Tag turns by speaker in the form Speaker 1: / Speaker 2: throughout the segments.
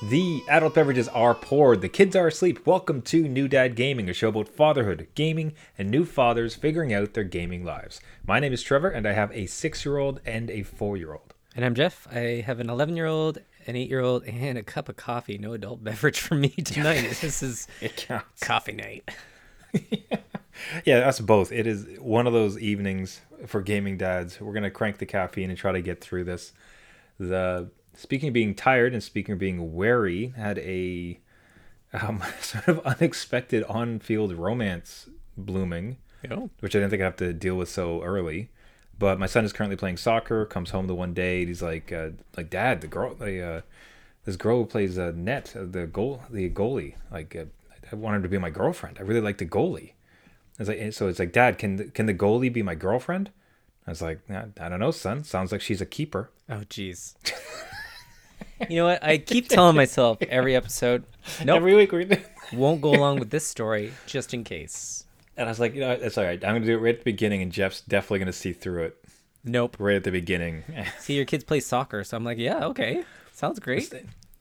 Speaker 1: The adult beverages are poured, the kids are asleep. Welcome to New Dad Gaming, a show about fatherhood, gaming, and new fathers figuring out their gaming lives. My name is Trevor, and I have a six year old and a four year old.
Speaker 2: And I'm Jeff. I have an 11 year old, an 8 year old, and a cup of coffee. No adult beverage for me tonight. this is coffee night.
Speaker 1: Yeah, us both. It is one of those evenings for gaming dads. We're gonna crank the caffeine and try to get through this. The speaking of being tired and speaking of being wary, had a um, sort of unexpected on-field romance blooming.
Speaker 2: Oh.
Speaker 1: which I didn't think I'd have to deal with so early. But my son is currently playing soccer. Comes home the one day, and he's like, uh, "Like, Dad, the girl, the uh, this girl who plays uh, net, uh, the goal, the goalie. Like, uh, I want her to be my girlfriend. I really like the goalie." I was like, so it's like, Dad, can the, can the goalie be my girlfriend? I was like, "Nah, I don't know, son. Sounds like she's a keeper.
Speaker 2: Oh, jeez. you know what? I keep telling myself every episode, nope,
Speaker 1: Every week we
Speaker 2: won't go along with this story just in case.
Speaker 1: And I was like, you know, it's all right. I'm gonna do it right at the beginning, and Jeff's definitely gonna see through it
Speaker 2: Nope.
Speaker 1: right at the beginning.
Speaker 2: See, your kids play soccer. So I'm like, yeah, okay. Sounds great.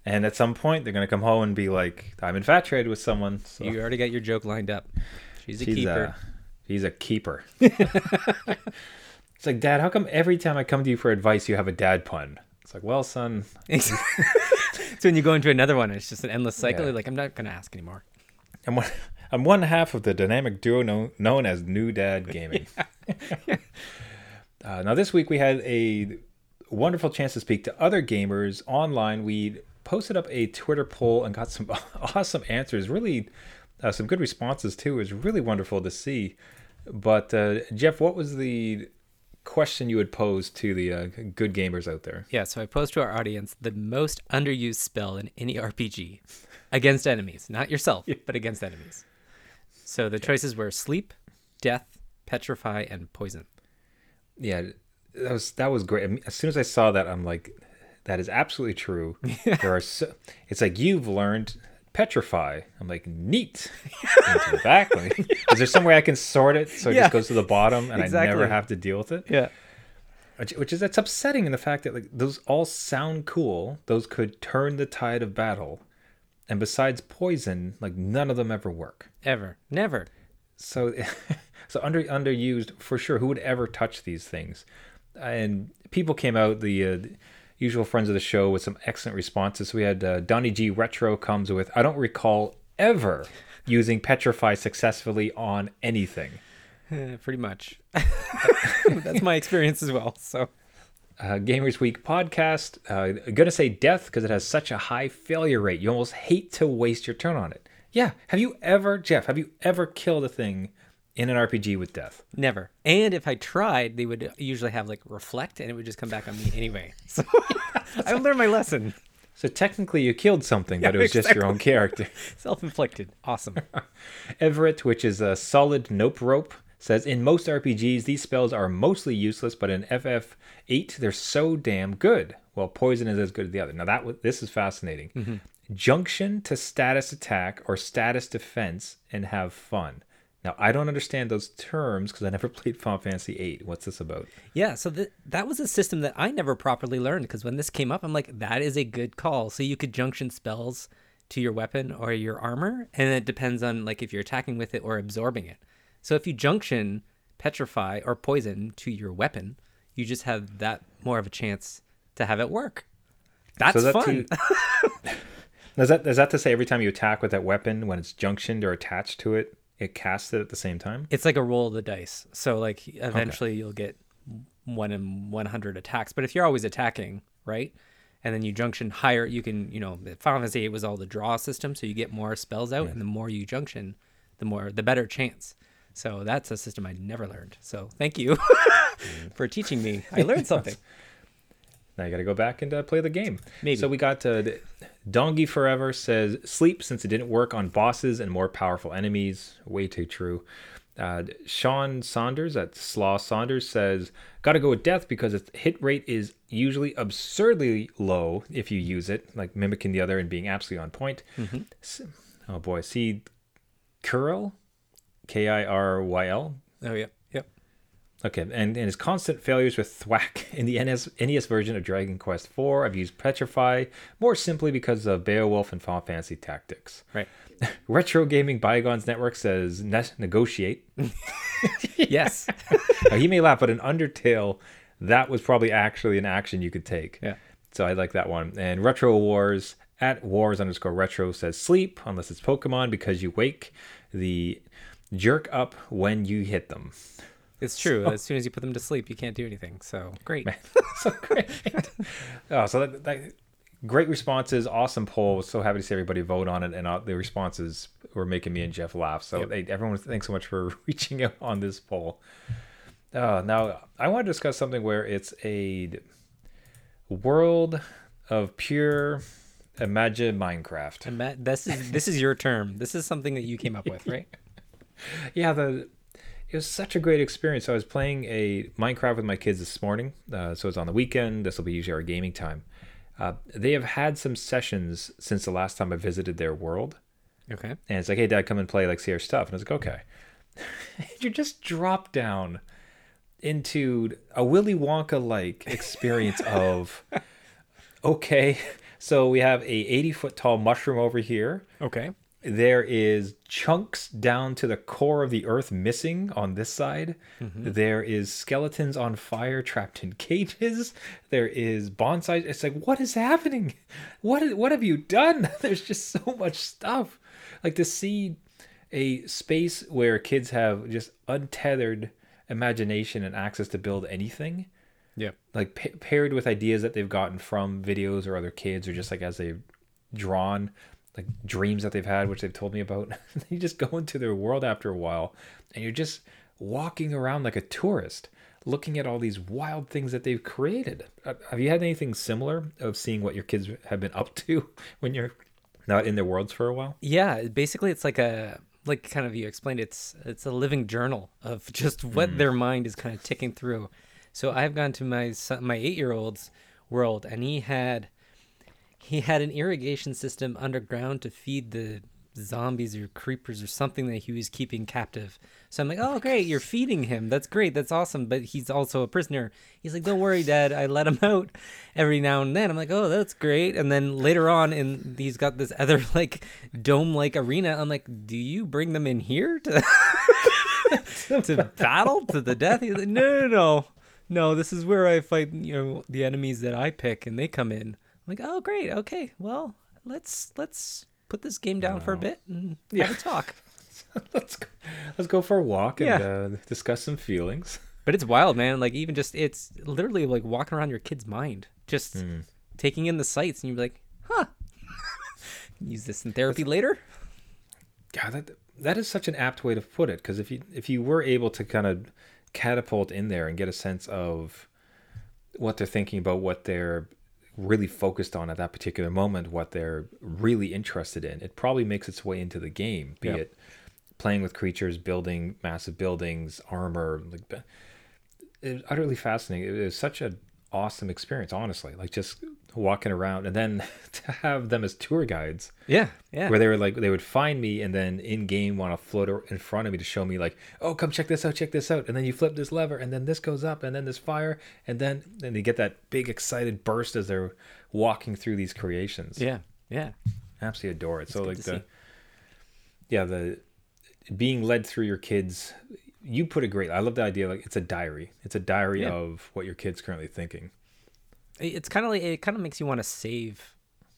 Speaker 1: And at some point, they're gonna come home and be like, "I'm infatuated with someone." So
Speaker 2: You already got your joke lined up. She's a
Speaker 1: she's
Speaker 2: keeper.
Speaker 1: a, she's a keeper. it's like, Dad, how come every time I come to you for advice, you have a dad pun? It's like, well, son,
Speaker 2: so when you go into another one, it's just an endless cycle.
Speaker 1: Yeah.
Speaker 2: Like, I'm not going to ask anymore.
Speaker 1: I'm one, I'm one half of the dynamic duo known, known as New Dad Gaming. uh, now, this week we had a wonderful chance to speak to other gamers online. We posted up a Twitter poll and got some awesome answers. Really, uh, some good responses too. It was really wonderful to see. But uh, Jeff, what was the question you would pose to the uh, good gamers out there?
Speaker 2: Yeah, so I posed to our audience the most underused spell in any RPG against enemies, not yourself, but against enemies. So the choices were sleep, death, petrify, and poison.
Speaker 1: Yeah, that was that was great. As soon as I saw that, I'm like, that is absolutely true. There are so, it's like you've learned petrify. I'm like, neat. Into the back. Like, is there some way I can sort it so it
Speaker 2: Yeah.
Speaker 1: just goes to the bottom and I never have to deal with it?
Speaker 2: Yeah.
Speaker 1: Which, which is that's upsetting in the fact that like those all sound cool. Those could turn the tide of battle, and besides poison, like none of them ever work.
Speaker 2: Ever. Never.
Speaker 1: so so under underused for sure who would ever touch these things and people came out the uh, usual friends of the show with some excellent responses. We had uh, donnie g retro comes with i don't recall ever using petrify successfully on anything.
Speaker 2: Eh, pretty much. That's my experience as well. So.
Speaker 1: Uh, gamers week podcast uh, I'm gonna say death because it has such a high failure rate. You almost hate to waste your turn on it. Yeah. Have you ever jeff have you ever killed a thing in an rpg with death
Speaker 2: never. And if I tried, they would usually have like reflect and it would just come back on me anyway. So I learned my lesson.
Speaker 1: So technically, you killed something, but
Speaker 2: Yeah,
Speaker 1: it was just your own character.
Speaker 2: Self inflicted. Awesome.
Speaker 1: Everett, which is a solid nope rope, says in most RPGs these spells are mostly useless, but in FF8 they're so damn good. Well, poison is as good as the other. Now that this is fascinating. Mm-hmm. Junction to status attack or status defense and have fun. Now I don't understand those terms because I never played Final Fantasy VIII. What's this about?
Speaker 2: Yeah, so th- that was a system that I never properly learned because when this came up, I'm like, that is a good call. So you could junction spells to your weapon or your armor, and it depends on like if you're attacking with it or absorbing it. So if you junction petrify or poison to your weapon, you just have that more of a chance to have it work. That's
Speaker 1: So that
Speaker 2: fun.
Speaker 1: too- Is that is that to say every time you attack with that weapon, when it's junctioned or attached to it, it casts it at the same time?
Speaker 2: it's like a roll of the dice. So like eventually you'll get one in 100 attacks. But if you're always attacking, right? And then you junction higher, you can, you know, the Final Fantasy VIII was all the draw system, so you get more spells out, and the more you junction, the more, the better chance. So that's a system I never learned. So thank you for teaching me. I learned something.
Speaker 1: Now you got to go back and uh, play the game.
Speaker 2: Maybe.
Speaker 1: So we got uh, Dongi Forever says sleep since it didn't work on bosses and more powerful enemies. Way too true. Uh, Sean Saunders at Slaw Saunders says, "Got to go with death because its hit rate is usually absurdly low if you use it, like mimicking the other and being absolutely on point." S- Oh boy, see, Kurl, K I R Y L.
Speaker 2: Oh, yeah.
Speaker 1: Okay, and, and his constant failures with Thwack in the NES, NES version of Dragon Quest IV. I've used Petrify more simply because of Beowulf and Final Fantasy Tactics.
Speaker 2: Right.
Speaker 1: Retro Gaming Bygones Network says ne- negotiate.
Speaker 2: Yes.
Speaker 1: He may laugh, but in Undertale, that was probably actually an action you could take.
Speaker 2: Yeah.
Speaker 1: So I like that one. And Retro Wars at Wars underscore Retro says sleep unless it's Pokemon because you wake the jerk up when you hit them.
Speaker 2: It's true. As soon as you put them to sleep, you can't do anything. So great.
Speaker 1: so great. oh, so that, that great responses, awesome poll. So happy to see everybody vote on it, and uh, the responses were making me and Jeff laugh. So
Speaker 2: Yep.
Speaker 1: hey, everyone, thanks so much for reaching out on this poll. Uh, now I want to discuss something where it's a world of pure imagine Minecraft.
Speaker 2: Matt, this is this is your term. This is something that you came up with, right?
Speaker 1: Yeah, the it was such a great experience. So I was playing a Minecraft with my kids this morning. Uh, so it's on the weekend. This will be usually our gaming time. Uh, they have had some sessions since the last time I visited their world,
Speaker 2: Okay.
Speaker 1: and it's like, "Hey, Dad, come and play. Like, see our stuff." And I was like, "Okay." you just drop down into a Willy Wonka like experience of, okay, so we have a 80 foot tall mushroom over here
Speaker 2: Okay.
Speaker 1: There is chunks down to the core of the earth missing on this side. Mm-hmm. There is skeletons on fire trapped in cages. There is bonsai. It's like what is happening? What what have you done? There's just so much stuff. Like to see a space where kids have just untethered imagination and access to build anything.
Speaker 2: Yeah.
Speaker 1: like pa- paired with ideas that they've gotten from videos or other kids or just like as they've drawn like dreams that they've had which they've told me about. You just go into their world after a while and you're just walking around like a tourist looking at all these wild things that they've created. Uh, have you had anything similar of seeing what your kids have been up to when you're not in their worlds for a while?
Speaker 2: Yeah, basically it's like a like kind of you explained it's it's a living journal of just what their mind is kind of ticking through. So I've gone to my son, my 8-year-old's world and he had he had an irrigation system underground to feed the zombies or creepers or something that he was keeping captive. So I'm like, "Oh, great, you're feeding him. That's great. That's awesome." But he's also a prisoner. He's like, "Don't worry, dad. I let him out every now and then." I'm like, "Oh, that's great." And then later on and he's got this other like dome-like arena. I'm like, "Do you bring them in here to to battle to the death?" He's like, "No, no, no. No, this is where I fight, you know, the enemies that I pick and they come in." Like, "Oh, great. Okay. Well, let's let's put this game down for a bit and have a talk."
Speaker 1: let's go, let's go for a walk and
Speaker 2: Yeah.
Speaker 1: uh, discuss some feelings
Speaker 2: But it's wild, man. Like even just it's literally like walking around your kid's mind, just taking in the sights, and you're like, huh. Use this in therapy later.
Speaker 1: God, that that is such an apt way to put it. Because if you if you were able to kind of catapult in there and get a sense of what they're thinking about, what they're really focused on at that particular moment, what they're really interested in, it probably makes its way into the game. Be
Speaker 2: Yeah.
Speaker 1: it playing with creatures, building massive buildings, armor, like it was utterly fascinating. It was such an awesome experience, honestly. Like just walking around and then to have them as tour guides
Speaker 2: Yeah, yeah.
Speaker 1: where they were like they would find me and then in game want to float in front of me to show me like oh come check this out check this out and then you flip this lever and then this goes up and then this fire and then then you get that big excited burst as they're walking through these creations
Speaker 2: yeah, yeah.
Speaker 1: absolutely adore it so like the
Speaker 2: see.
Speaker 1: yeah the being led through your kids you put it great i love the idea like it's a diary it's a diary
Speaker 2: Yeah.
Speaker 1: of what your kids currently thinking
Speaker 2: It's kind of like it kind of makes you want to save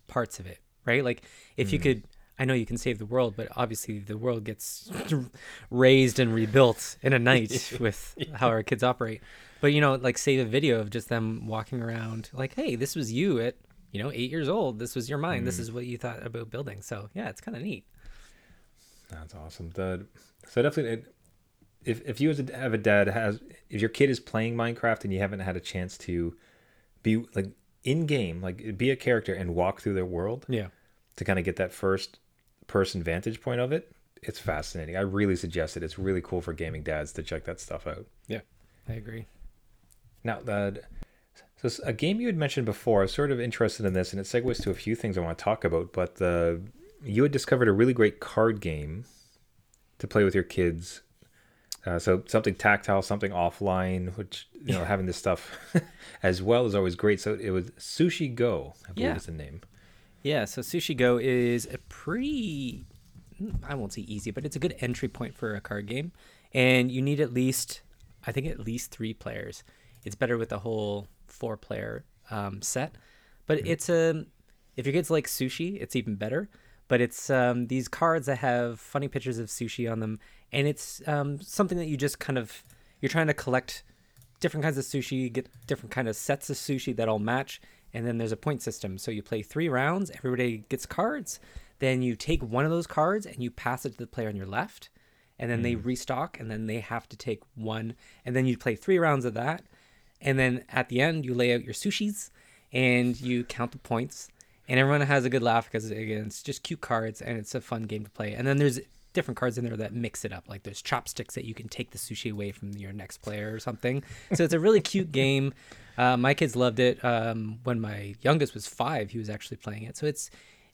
Speaker 2: parts of it, right? Like if
Speaker 1: Mm.
Speaker 2: you could. I know you can save the world, but obviously the world gets raised and rebuilt in a night with how our kids operate. But you know, like save a video of just them walking around, like, "Hey, this was you at you know eight years old. This was your mind.
Speaker 1: Mm.
Speaker 2: This is what you thought about building." So yeah, it's kind of neat.
Speaker 1: That's awesome. The so definitely, it, if if you as a, have a dad has if your kid is playing Minecraft and you haven't had a chance to be like in game, like be a character and walk through their world
Speaker 2: Yeah.
Speaker 1: to kind of get that first person vantage point of it, it's fascinating. I really suggest it. It's really cool for gaming dads to check that stuff out.
Speaker 2: Yeah. I agree.
Speaker 1: Now, the so a game you had mentioned before, I was sort of interested in this, and it segues to a few things I want to talk about. But the you had discovered a really great card game to play with your kids Uh, so something tactile, something offline, which you know having this stuff as well is always great. So it was Sushi Go, I believe
Speaker 2: Yeah.
Speaker 1: is the name.
Speaker 2: Yeah, so Sushi Go is a pretty I won't say easy, but it's a good entry point for a card game. And you need at least I think at least 3 players. It's better with the whole 4 player um, set. But it's a if your kids like sushi, it's even better. But it's um, these cards that have funny pictures of sushi on them, and it's um, something that you just kind of you're trying to collect different kinds of sushi, get different kind of sets of sushi that all match, and then there's a point system. So you play three rounds, everybody gets cards, then you take one of those cards and you pass it to the player on your left, and then they restock, and then they have to take one, and then you play three rounds of that, and then at the end you lay out your sushis, and you count the points, and everyone has a good laugh because again it's just cute cards and it's a fun game to play, and then there's different cards in there that mix it up. Like there's chopsticks that you can take the sushi away from your next player or something. So it's a really cute game. Uh, my kids loved it. Um, when my youngest was five, he was actually playing it. So it's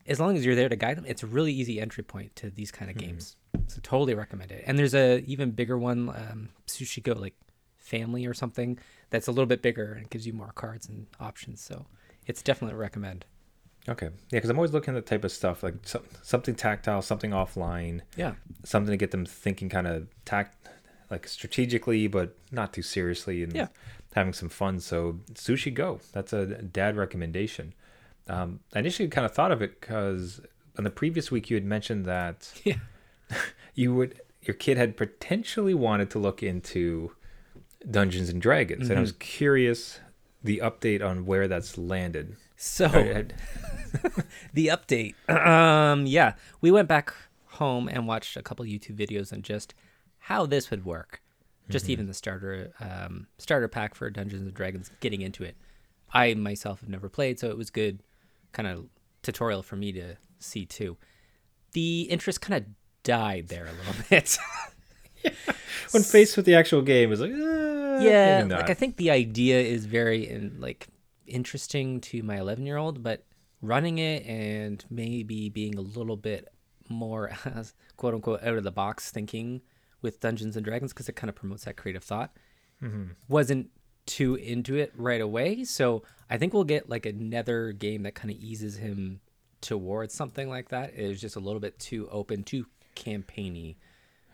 Speaker 2: as long as you're there to guide them, it's a really easy entry point to these kind of games. So totally recommend it. And there's a even bigger one, um, Sushi Go like Family or something that's a little bit bigger and gives you more cards and options. So it's definitely a recommend.
Speaker 1: Okay, yeah, because I'm always looking at the type of stuff like some, something tactile, something offline,
Speaker 2: Yeah.
Speaker 1: something to get them thinking kind of tact like strategically, but not too seriously, and
Speaker 2: Yeah.
Speaker 1: having some fun. So Sushi Go, that's a dad recommendation. Um, I initially kind of thought of it because on the previous week you had mentioned that
Speaker 2: Yeah.
Speaker 1: you would your kid had potentially wanted to look into Dungeons and Dragons, and I was curious the update on where that's landed.
Speaker 2: So the update. Um, yeah, we went back home and watched a couple YouTube videos on just how this would work. Just even the starter um, starter pack for Dungeons and Dragons, getting into it. I myself have never played, so it was good kind of tutorial for me to see too. The interest kind of died there a little bit.
Speaker 1: when faced with the actual game, it was like, uh,
Speaker 2: yeah, like I think the idea is very in, like interesting to my 11 year old, but running it and maybe being a little bit more quote unquote out of the box thinking with Dungeons and Dragons because it kind of promotes that creative thought mm-hmm. wasn't too into it right away. So I think we'll get like another game that kind of eases him towards something like that. It was just a little bit too open, too campaigny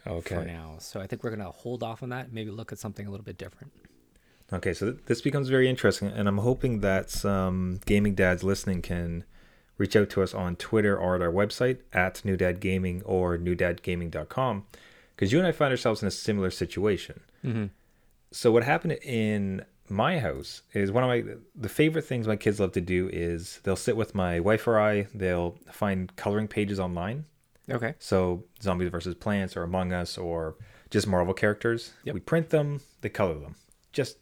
Speaker 2: for
Speaker 1: okay.
Speaker 2: now. So I think we're gonna hold off on that. Maybe look at something a little bit different.
Speaker 1: Okay, so th- this becomes very interesting, and I'm hoping that some gaming dads listening can reach out to us on Twitter or at our website at New Dad Gaming or newdadgaming.com because you and I find ourselves in a similar situation.
Speaker 2: Mm-hmm.
Speaker 1: So what happened in my house is one of my the favorite things my kids love to do is they'll sit with my wife or I. They'll find coloring pages online.
Speaker 2: Okay.
Speaker 1: So Zombies versus Plants or Among Us or just Marvel characters.
Speaker 2: Yep.
Speaker 1: We print them, they color them. Just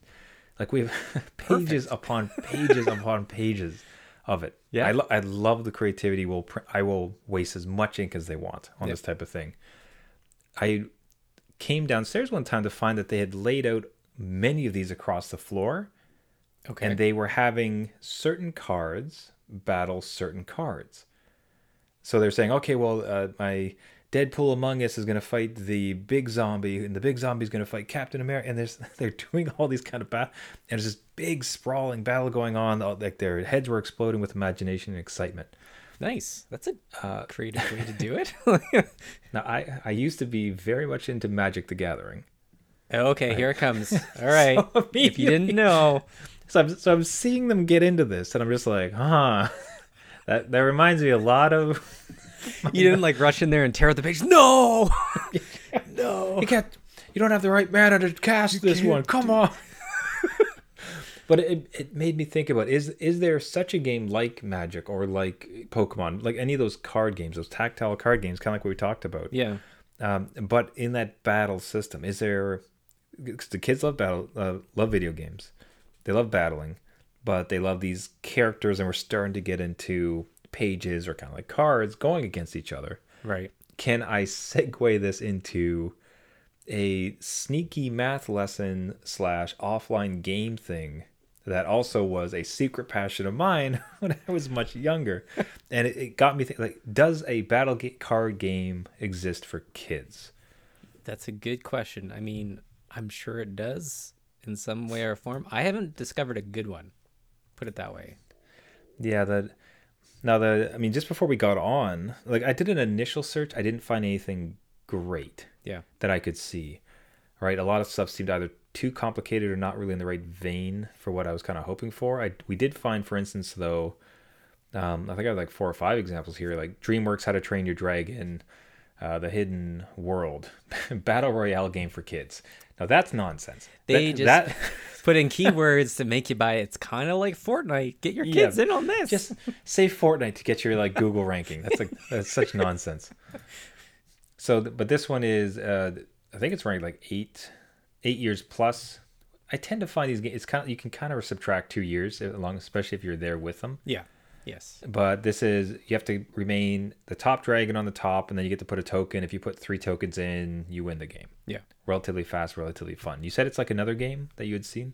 Speaker 1: like we have pages upon pages upon pages of it.
Speaker 2: Yeah.
Speaker 1: I, lo- I love the creativity. Will pr- I will waste as much ink as they want on this type of thing. I came downstairs one time to find that they had laid out many of these across the floor
Speaker 2: Okay.
Speaker 1: and they were having certain cards battle certain cards. So they're saying, okay, well, uh, my Deadpool Among Us is going to fight the big zombie, and the big zombie is going to fight Captain America, and there's they're doing all these kind of bat, and there's this big sprawling battle going on. Like their heads were exploding with imagination and excitement.
Speaker 2: nice. That's a
Speaker 1: Uh,
Speaker 2: creative way to do it.
Speaker 1: Now, I I used to be very much into Magic the Gathering.
Speaker 2: okay, here it comes. All right.
Speaker 1: So
Speaker 2: if you didn't know,
Speaker 1: So I'm, so I'm seeing them get into this, and I'm just like, huh. That, that reminds me a lot of
Speaker 2: you didn't like rush in there and tear out the page. No. no.
Speaker 1: you can't you don't have the right manner to cast this one come on but it, it made me think about is is there such a game like magic or like pokemon like any of those card games those tactile card games kind of like what we talked about
Speaker 2: Yeah.
Speaker 1: um, but in that battle system is there 'cause the kids love battle uh, love video games they love battling but they love these characters and we're starting to get into pages or kind of like cards going against each other
Speaker 2: Right.
Speaker 1: can I segue this into a sneaky math lesson slash offline game thing that also was a secret passion of mine when I was much younger, and it, it got me thinking: like, does a battle card game exist for kids?
Speaker 2: That's a good question. I mean, I'm sure it does in some way or form. I haven't discovered a good one. Put it that way.
Speaker 1: Yeah, that now the I mean just before we got on, like I did an initial search, I didn't find anything great
Speaker 2: Yeah.
Speaker 1: that I could see. Right? A lot of stuff seemed either too complicated or not really in the right vein for what I was kind of hoping for. I we did find for instance though um, I think I have like four or five examples here, like DreamWorks How to Train Your Dragon, uh, The Hidden World, Battle Royale game for kids. Now that's nonsense.
Speaker 2: They
Speaker 1: That-
Speaker 2: just
Speaker 1: that
Speaker 2: put in keywords to make you buy it. It's kind of like Fortnite. Get your
Speaker 1: Yeah,
Speaker 2: kids in on this.
Speaker 1: just say Fortnite to get your like Google ranking. That's like that's such nonsense. So, but this one is, uh, I think it's ranked like eight, eight years plus. I tend to find these games. It's kind of you can kind of subtract two years along, especially if you're there with them.
Speaker 2: yeah. Yes.
Speaker 1: But this is you have to remain the top dragon on the top, and then you get to put a token. If you put three tokens in, you win the game.
Speaker 2: Yeah.
Speaker 1: Relatively fast, relatively fun. You said it's like another game that you had seen.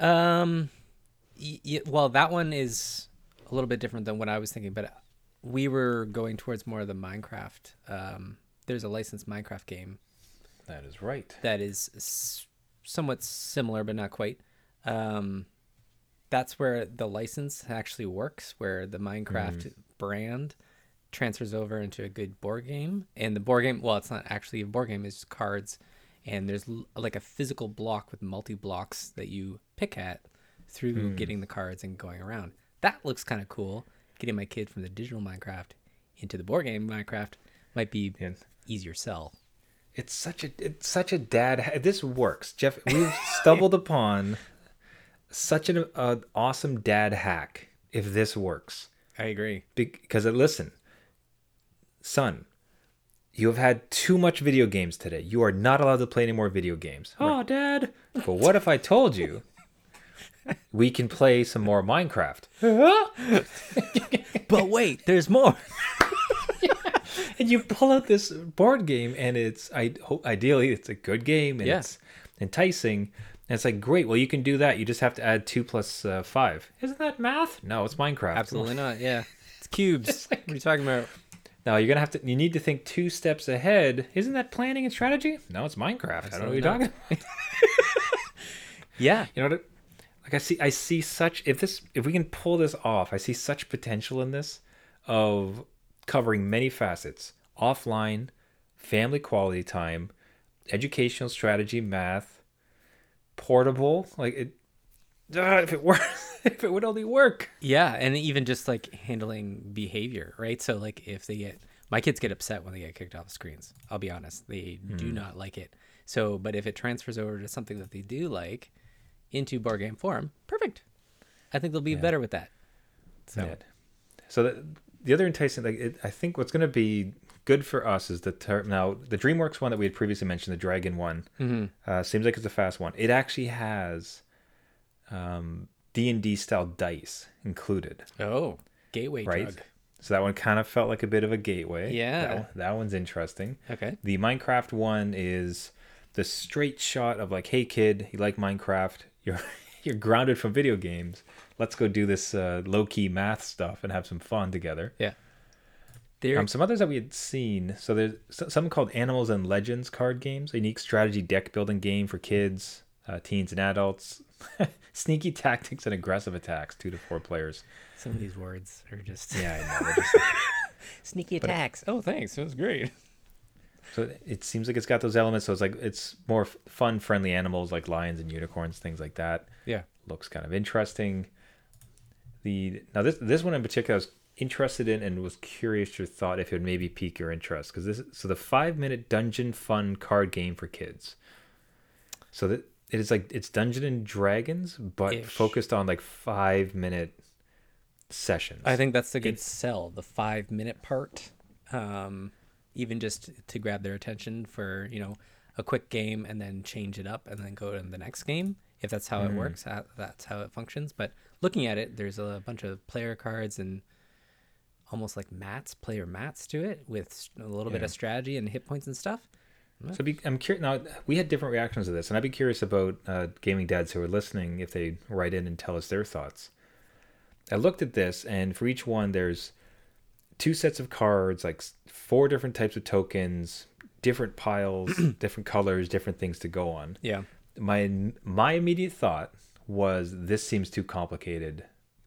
Speaker 2: Um, y- y- well, that one is a little bit different than what I was thinking, but we were going towards more of the Minecraft. Um, there's a licensed Minecraft game
Speaker 1: That is right.
Speaker 2: that is s- somewhat similar, but not quite. Um, that's where the license actually works, where the Minecraft mm. brand transfers over into a good board game. And the board game, well, it's not actually a board game; it's just cards, and there's l- like a physical block with multi blocks that you pick at through hmm. getting the cards and going around. That looks kind of cool. Getting my kid from the digital Minecraft into the board game Minecraft might be
Speaker 1: Yeah.
Speaker 2: easier sell.
Speaker 1: It's such a it's such a dad. ha- This works, Jeff. We've stumbled upon such an uh, awesome dad hack. If this works,
Speaker 2: I agree.
Speaker 1: because listen, son, you have had too much video games today. You are not allowed to play any more video games. Oh, dad. But what if I told you we can play some more Minecraft?
Speaker 2: But wait, there's more.
Speaker 1: and you pull out this board game and it's i hope ideally it's a good game and
Speaker 2: Yeah.
Speaker 1: it's enticing and it's like great well you can do that. You just have to add two plus uh, five. Isn't that math? No it's minecraft.
Speaker 2: Absolutely not. Yeah, it's cubes. what are you talking about?
Speaker 1: now you're gonna have to you need to think two steps ahead. Isn't that planning and strategy? No it's minecraft. I don't know what you're talking about.
Speaker 2: Yeah,
Speaker 1: you know what it- like i see i see such if this if we can pull this off i see such potential in this of covering many facets. Offline family quality time educational strategy math portable like it ah, if it works if it would only work
Speaker 2: yeah, and even just like handling behavior, right? So like if they get my kids get upset when they get kicked off the screens. I'll be honest, they do not like it. So, but if it transfers over to something that they do like into board game form, perfect. I think they'll be better with that. So
Speaker 1: Yeah. So the, the other enticing, like it, I think, what's going to be good for us is the ter- now the DreamWorks one that we had previously mentioned, the Dragon one, uh, seems like it's a fast one. It actually has um, D and D style dice included,
Speaker 2: oh, gateway
Speaker 1: right?
Speaker 2: drug.
Speaker 1: So that one kind of felt like a bit of a gateway.
Speaker 2: Yeah.
Speaker 1: that, one- that one's interesting.
Speaker 2: Okay.
Speaker 1: The Minecraft one is the straight shot of like, hey kid, you like Minecraft? You're you're grounded from video games. Let's go do this uh, low key math stuff and have some fun together.
Speaker 2: Yeah. There.
Speaker 1: Um, some others that we had seen. So there's s- something called Animals and Legends card games, a unique strategy deck building game for kids, uh, teens, and adults. Sneaky tactics and aggressive attacks, two to four players.
Speaker 2: some of these words are just
Speaker 1: Yeah, I know. just-
Speaker 2: sneaky attacks. Oh, thanks. That was great.
Speaker 1: So it seems like it's got those elements. So it's like it's more fun, friendly animals like lions and unicorns, things like that.
Speaker 2: Yeah.
Speaker 1: Looks kind of interesting. The now this this one in particular, I was interested in and was curious your thought if it would maybe pique your interest because this is so the five minute dungeon fun card game for kids. So that it is like it's Dungeon and Dragons, but
Speaker 2: Ish.
Speaker 1: focused on like five minute sessions.
Speaker 2: I think that's the good sell, the five minute part. Um, even just to grab their attention for, you know, a quick game and then change it up and then go to the next game. If that's how it works, that's how it functions. But looking at it, there's a bunch of player cards and almost like mats, player mats to it with a little bit of strategy and hit points and stuff.
Speaker 1: So be, I'm curious. Now we had different reactions to this, and I'd be curious about uh, gaming dads who are listening if they write in and tell us their thoughts. I looked at this, and for each one, there's two sets of cards, like four different types of tokens, different piles, different colors, different things to go on.
Speaker 2: Yeah.
Speaker 1: My my immediate thought was this seems too complicated.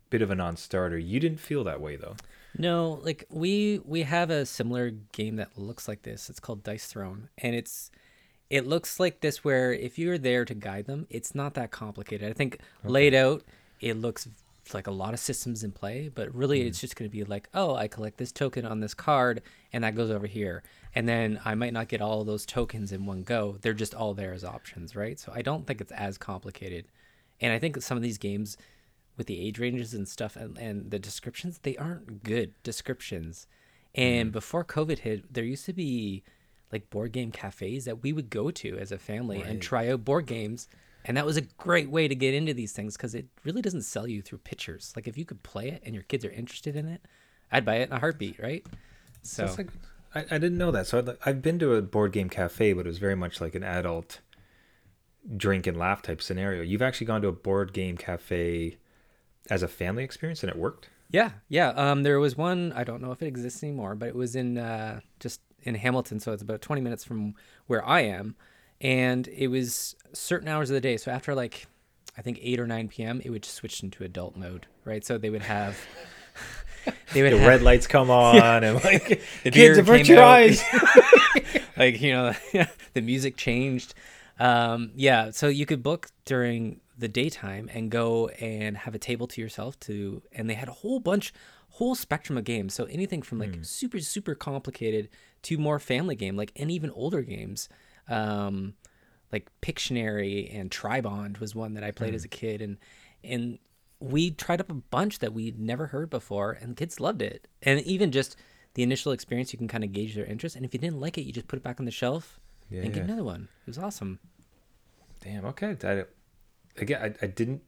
Speaker 1: Bit of a non-starter. You didn't feel that way though.
Speaker 2: No, like we we have a similar game that looks like this. It's called Dice Throne, and it's it looks like this where if you're there to guide them, it's not that complicated. I think laid out, it looks like a lot of systems in play, but really it's mm. just going to be like, oh, I collect this token on this card, and that goes over here, and then I might not get all those tokens in one go. They're just all there as options, right? So I don't think it's as complicated, and I think some of these games with the age ranges and stuff and, and the descriptions they aren't good descriptions. And mm-hmm. before covid hit there used to be like board game cafes that we would go to as a family and try out board games. And that was a great way to get into these things because it really doesn't sell you through pictures. Like if you could play it and your kids are interested in it i'd buy it in a heartbeat right? So
Speaker 1: like I, I didn't know that. So I'd, I've been to a board game cafe, but it was very much like an adult drink and laugh type scenario. You've actually gone to a board game cafe as a family experience, and it worked.
Speaker 2: Yeah, yeah. Um, there was one. I don't know if it exists anymore, but it was in uh, just in Hamilton, so it's about twenty minutes from where I am, and it was certain hours of the day. So after like, I think eight or nine p.m., it would just switch into adult mode, right? So they would have. They would
Speaker 1: The
Speaker 2: have,
Speaker 1: red lights come on, and like
Speaker 2: the
Speaker 1: kids, avert your
Speaker 2: out.
Speaker 1: eyes.
Speaker 2: like you know the music changed um yeah so you could book during the daytime and go and have a table to yourself to and they had a whole bunch whole spectrum of games so anything from like super super complicated to more family game like and even older games um like Pictionary and Tribond was one that I played as a kid and and we tried up a bunch that we'd never heard before and kids loved it. And even just the initial experience you can kind of gauge their interest and if you didn't like it you just put it back on the shelf
Speaker 1: Yeah,
Speaker 2: and get
Speaker 1: yeah.
Speaker 2: another one. It was awesome.
Speaker 1: Damn. Okay. I, again, I, I didn't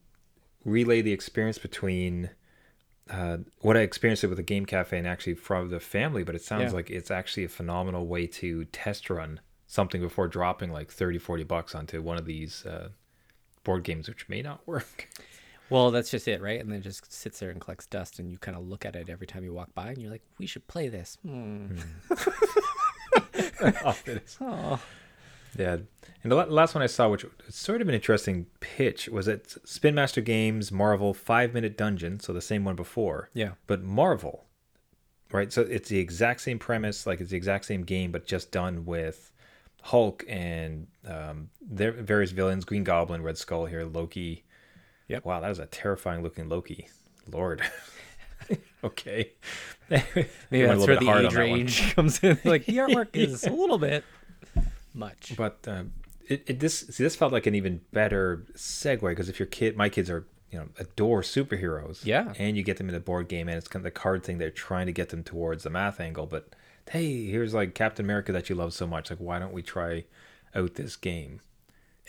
Speaker 1: relay the experience between uh, what I experienced it with the game cafe and actually from the family, but it sounds
Speaker 2: Yeah.
Speaker 1: like it's actually a phenomenal way to test run something before dropping like 30, 40 bucks onto one of these uh, board games, which may not work.
Speaker 2: Well, that's just it, right? And then it just sits there and collects dust and you kind of look at it every time you walk by and you're like, "We should play this." Hmm.
Speaker 1: Oh.
Speaker 2: Oh.
Speaker 1: Yeah. And the last one I saw, which was sort of an interesting pitch, was at Spin Master Games Marvel Five Minute Dungeon, so the same one before.
Speaker 2: Yeah.
Speaker 1: But Marvel, right? So it's the exact same premise, like it's the exact same game, but just done with Hulk and um, their various villains: Green Goblin, Red Skull here, Loki.
Speaker 2: Yep.
Speaker 1: Wow, that was a terrifying looking Loki. Lord. okay.
Speaker 2: Maybe that's where the age range comes in. Like the artwork is a little bit much.
Speaker 1: But um, it, it this see this felt like an even better segue because if your kid, my kids are you know adore superheroes,
Speaker 2: Yeah.
Speaker 1: and you get them in a board game, and it's kind of the card thing they're trying to get them towards the math angle. But hey, here's like Captain America that you love so much. Like, why don't we try out this game?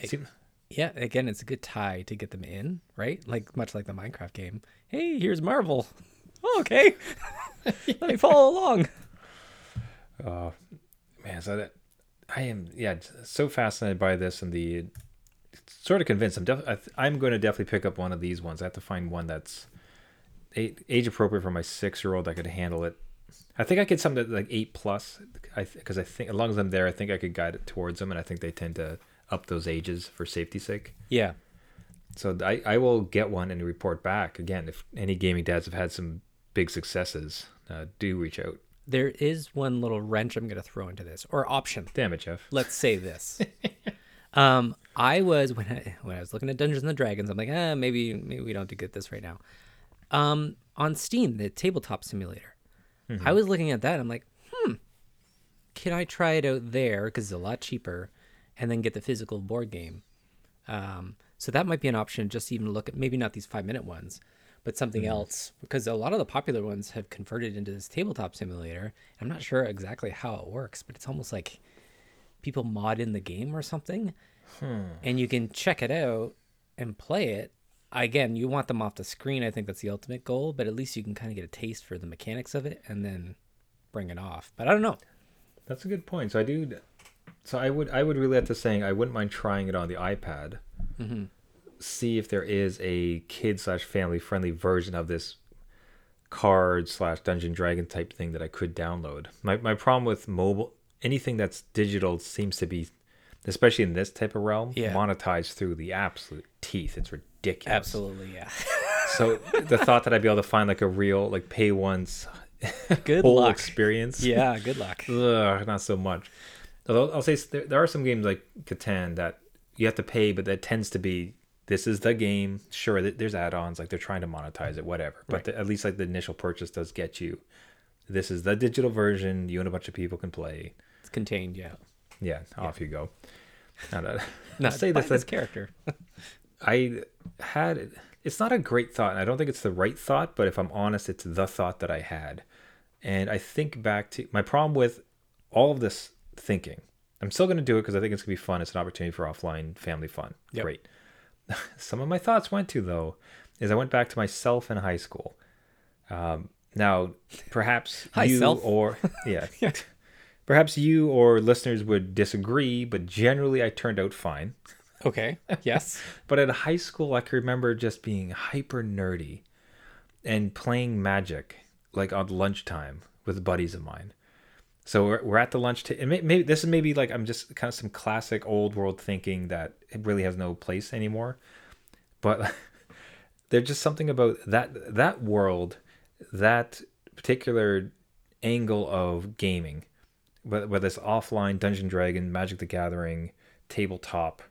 Speaker 1: Seem-
Speaker 2: Yeah, again, it's a good tie to get them in, right? Like much like the Minecraft game. Hey, here's Marvel. Oh, okay. Let me follow along.
Speaker 1: Oh man, so that I am yeah so fascinated by this and the sort of convinced. I'm def- I th- I'm going to definitely pick up one of these ones. I have to find one that's a- age appropriate for my six year old that could handle it. I think I could something that, like eight plus. I because I think as long as I'm there, I think I could guide it towards them, and I think they tend to up those ages for safety's sake.
Speaker 2: Yeah.
Speaker 1: So I, I will get one and report back again if any gaming dads have had some big successes. Uh, do reach out.
Speaker 2: There is one little wrench I'm going to throw into this, or option.
Speaker 1: Damn it, Jeff.
Speaker 2: Let's say this. um, I was when I when I was looking at Dungeons and Dragons, I'm like, ah, maybe maybe we don't do get this right now. Um, on Steam, the tabletop simulator. I was looking at that. I'm like, hmm, can I try it out there because it's a lot cheaper, and then get the physical board game. Um, so that might be an option. Just to even look at maybe not these five minute ones, but something else because a lot of the popular ones have converted into this tabletop simulator. I'm not sure exactly how it works, but it's almost like people mod in the game or something, and you can check it out and play it. Again, you want them off the screen. I think that's the ultimate goal, but at least you can kind of get a taste for the mechanics of it and then bring it off. But I don't know.
Speaker 1: That's a good point. So I do. So I would I would relate to saying I wouldn't mind trying it on the iPad.
Speaker 2: Mm-hmm.
Speaker 1: See if there is a kid slash family friendly version of this card slash Dungeon Dragon type thing that I could download. My my problem with mobile anything that's digital seems to be, especially in this type of realm,
Speaker 2: Yeah.
Speaker 1: monetized through the absolute teeth. It's ridiculous.
Speaker 2: Absolutely, yeah.
Speaker 1: So the thought that I'd be able to find like a real like pay once
Speaker 2: Good
Speaker 1: whole
Speaker 2: luck.
Speaker 1: experience,
Speaker 2: Yeah, good luck.
Speaker 1: ugh, not so much. Although I'll say there, there are some games like Catan that you have to pay, but that tends to be this is the game. Sure, th- there's add-ons like they're trying to monetize it, whatever. But
Speaker 2: Right.
Speaker 1: the, at least like the initial purchase does get you. This is the digital version. You and a bunch of people can play.
Speaker 2: It's contained, yeah.
Speaker 1: Yeah, off you go. And, uh,
Speaker 2: Not
Speaker 1: say this,
Speaker 2: this character.
Speaker 1: I had. It's not a great thought, and I don't think it's the right thought. But if I'm honest, it's the thought that I had, and I think back to my problem with all of this thinking. I'm still going to do it because I think it's going to be fun. It's an opportunity for offline family fun.
Speaker 2: Yep.
Speaker 1: Great. Some of my thoughts went to though is I went back to myself in high school. Um, now, perhaps you
Speaker 2: self.
Speaker 1: or yeah, perhaps you or listeners would disagree, but generally I turned out fine.
Speaker 2: Okay. Yes.
Speaker 1: But at high school, I can remember just being hyper nerdy and playing Magic like on lunchtime with buddies of mine. So we're, we're at the lunch table. Maybe, this is maybe like I'm just kind of some classic old world thinking that it really has no place anymore. But there's just something about that that world, that particular angle of gaming, whether it's offline, Dungeon Dragon, Magic the Gathering, tabletop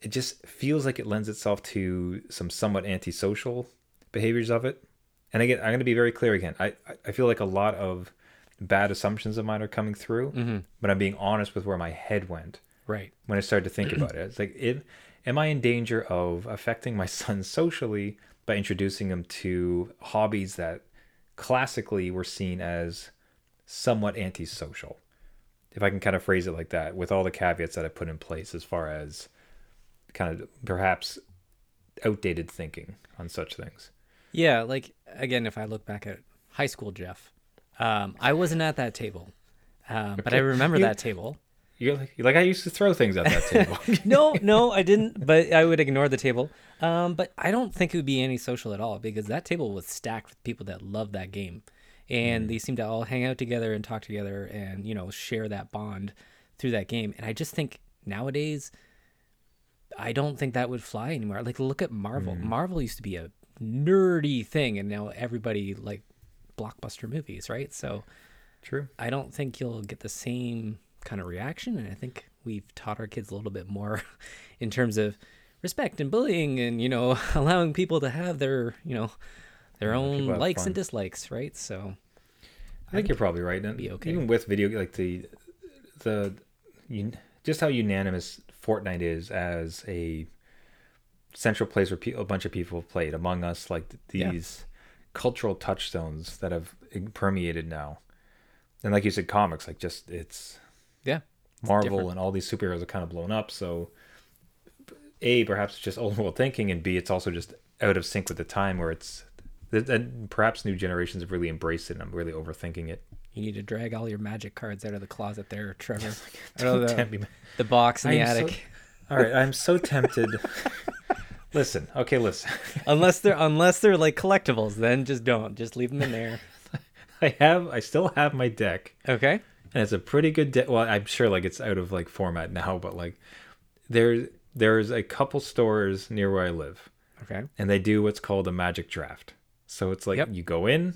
Speaker 1: it just feels like it lends itself to some somewhat antisocial behaviors of it. And again, I'm going to be very clear again. I- I feel like a lot of bad assumptions of mine are coming through,
Speaker 2: Mm-hmm.
Speaker 1: but I'm being honest with where my head went
Speaker 2: Right.
Speaker 1: when I started to think about it. It's like, it, am I in danger of affecting my son socially by introducing him to hobbies that classically were seen as somewhat antisocial? If I can kind of phrase it like that, with all the caveats that I put in place as far as kind of perhaps outdated thinking on such things.
Speaker 2: Yeah, like again, if I look back at high school Jeff, um, I wasn't at that table, um, but I remember
Speaker 1: You-
Speaker 2: that table.
Speaker 1: You're like, you're like I used to throw things at that table.
Speaker 2: no, no, I didn't. But I would ignore the table. Um, but I don't think it would be antisocial at all because that table was stacked with people that loved that game, and they seemed to all hang out together and talk together and you know share that bond through that game. And I just think nowadays, I don't think that would fly anymore. Like look at Marvel. Marvel used to be a nerdy thing, and now everybody like blockbuster movies, right? So.
Speaker 1: True.
Speaker 2: I don't think you'll get the same kind of reaction. And I think we've taught our kids a little bit more in terms of respect and bullying and, you know, allowing people to have their, you know, their
Speaker 1: Yeah,
Speaker 2: own likes
Speaker 1: fun.
Speaker 2: and dislikes, right? So,
Speaker 1: I think you're probably right. And
Speaker 2: be okay.
Speaker 1: even with video, like the the un- just how unanimous Fortnite is as a central place where pe- a bunch of people have played. Among Us, like these cultural touchstones that have permeated now. And like you said, comics, like just it's
Speaker 2: yeah.
Speaker 1: Marvel
Speaker 2: different.
Speaker 1: and all these superheroes are kind of blown up. So, a perhaps it's just old world thinking, and b it's also just out of sync with the time where it's. And perhaps new generations have really embraced it. and I'm really overthinking it.
Speaker 2: You need to drag all your magic cards out of the closet there, Trevor. The, the box in the
Speaker 1: I'm so-
Speaker 2: attic.
Speaker 1: All right, I'm so tempted. listen, okay, listen.
Speaker 2: unless they're unless they're like collectibles, then just don't. Just leave them in there.
Speaker 1: I have, I still have my deck,
Speaker 2: Okay.
Speaker 1: and it's a pretty good deck. Well, I'm sure like it's out of like format now, but like there, there's a couple stores near where I live,
Speaker 2: Okay.
Speaker 1: and they do what's called a magic draft. So it's like
Speaker 2: Yep.
Speaker 1: you go in,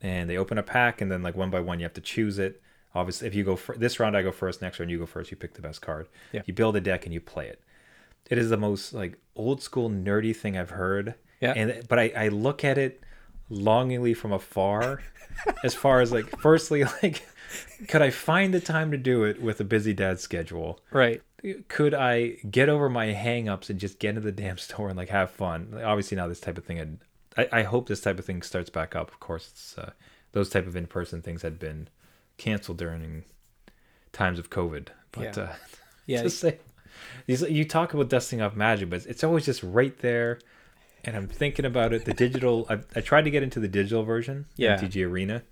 Speaker 1: and they open a pack, and then like one by one you have to choose it. Obviously, if you go for this round, I go first. Next round, you go first. You pick the best card.
Speaker 2: Yeah.
Speaker 1: You build a deck and you play it. It is the most like old school nerdy thing I've heard.
Speaker 2: Yeah.
Speaker 1: And but I, I look at it longingly from afar, as far as like firstly like could I find the time to do it with a busy dad schedule?
Speaker 2: Right.
Speaker 1: Could I get over my hang-ups and just get into the damn store and like have fun? Like, obviously now this type of thing had, I, I hope this type of thing starts back up. Of course, it's, uh, those type of in-person things had been canceled during times of COVID. But
Speaker 2: Yeah.
Speaker 1: uh,
Speaker 2: Yeah.
Speaker 1: To say, these, you talk about dusting off magic, but it's always just right there. And I'm thinking about it. The digital, I, I tried to get into the digital version,
Speaker 2: Yeah.
Speaker 1: MTG Arena.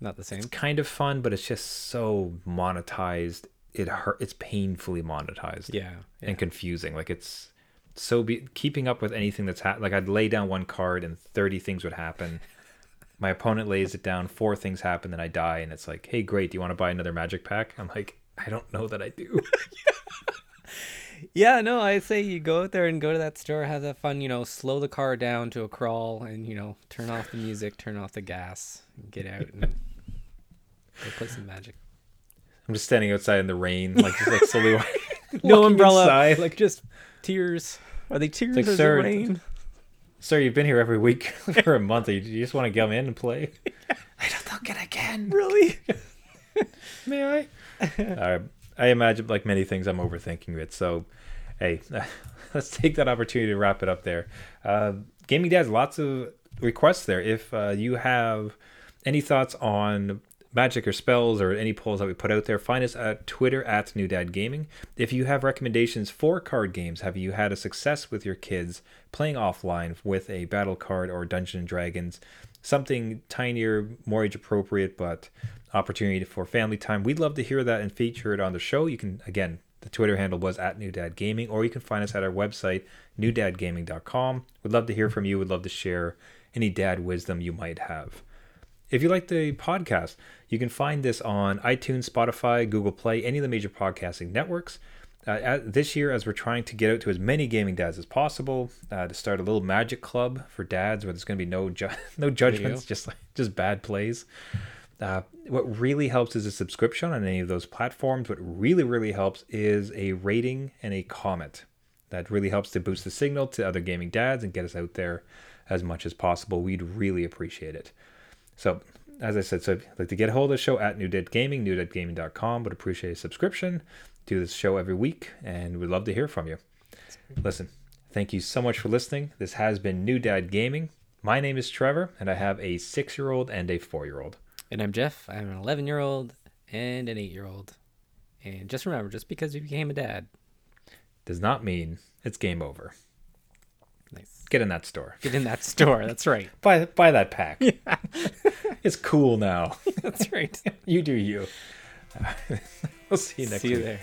Speaker 2: Not the same.
Speaker 1: It's kind of fun, but it's just so monetized. It hurt. It's painfully monetized
Speaker 2: Yeah. yeah.
Speaker 1: and confusing. Like it's so be keeping up with anything that's happened. Like I'd lay down one card and thirty things would happen. my opponent lays it down, four things happen, then I die, and it's like, hey, great, do you want to buy another magic pack? I'm like, I don't know that I do.
Speaker 2: Yeah, no, I say you go out there and go to that store, have that fun, you know, slow the car down to a crawl and, you know, turn off the music, turn off the gas, and get out and go play some magic.
Speaker 1: I'm just standing outside in the rain, like just like slowly
Speaker 2: No umbrella,
Speaker 1: inside,
Speaker 2: like just tears. Are they tears
Speaker 1: like,
Speaker 2: or
Speaker 1: sir,
Speaker 2: rain?
Speaker 1: Sir, you've been here every week for a month. You, just want to come in and play? I don't think I can.
Speaker 2: Really?
Speaker 1: May I? uh, I imagine, like many things, I'm overthinking it. So, hey, let's take that opportunity to wrap it up there. Uh, Gaming Dad's lots of requests there. If uh, you have any thoughts on magic or spells or any polls that we put out there, find us at Twitter at New Dad Gaming. If you have recommendations for card games, have you had a success with your kids playing offline with a battle card or Dungeons and Dragons? Something tinier, more age appropriate, but opportunity for family time. We'd love to hear that and feature it on the show. You can again, the Twitter handle was at New Dad Gaming, or you can find us at our website, newdadgaming.com. We'd love to hear from you. We'd love to share any dad wisdom you might have. If you like the podcast, you can find this on iTunes, Spotify, Google Play, any of the major podcasting networks. Uh, at, this year, as we're trying to get out to as many gaming dads as possible, uh, to start a little magic club for dads where there's going to be no ju- no judgments, just like just bad plays. Uh, what really helps is a subscription on any of those platforms. What really, really helps is a rating and a comment. That really helps to boost the signal to other gaming dads and get us out there as much as possible. We'd really appreciate it. So, as I said, so if you'd like to get a hold of the show at New Dad Gaming, newdadgaming.com, would appreciate a subscription. Do this show every week, and we'd love to hear from you. Listen, thank you so much for listening. This has been New Dad Gaming. My name is Trevor, and I have a six year old and a four year old.
Speaker 2: And I'm Jeff. I'm an 11 year old and an 8 year old. And just remember, just because you became a dad,
Speaker 1: Does not mean it's game over.
Speaker 2: nice.
Speaker 1: Get in that store.
Speaker 2: Get in that store. That's right.
Speaker 1: Buy buy that pack. Yeah. it's cool now.
Speaker 2: That's right.
Speaker 1: you do you. we'll see you next
Speaker 2: See you
Speaker 1: week.
Speaker 2: there.